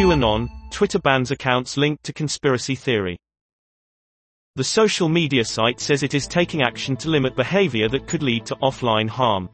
QAnon, Twitter bans accounts linked to conspiracy theory. The social media site says it is taking action to limit behavior that could lead to offline harm.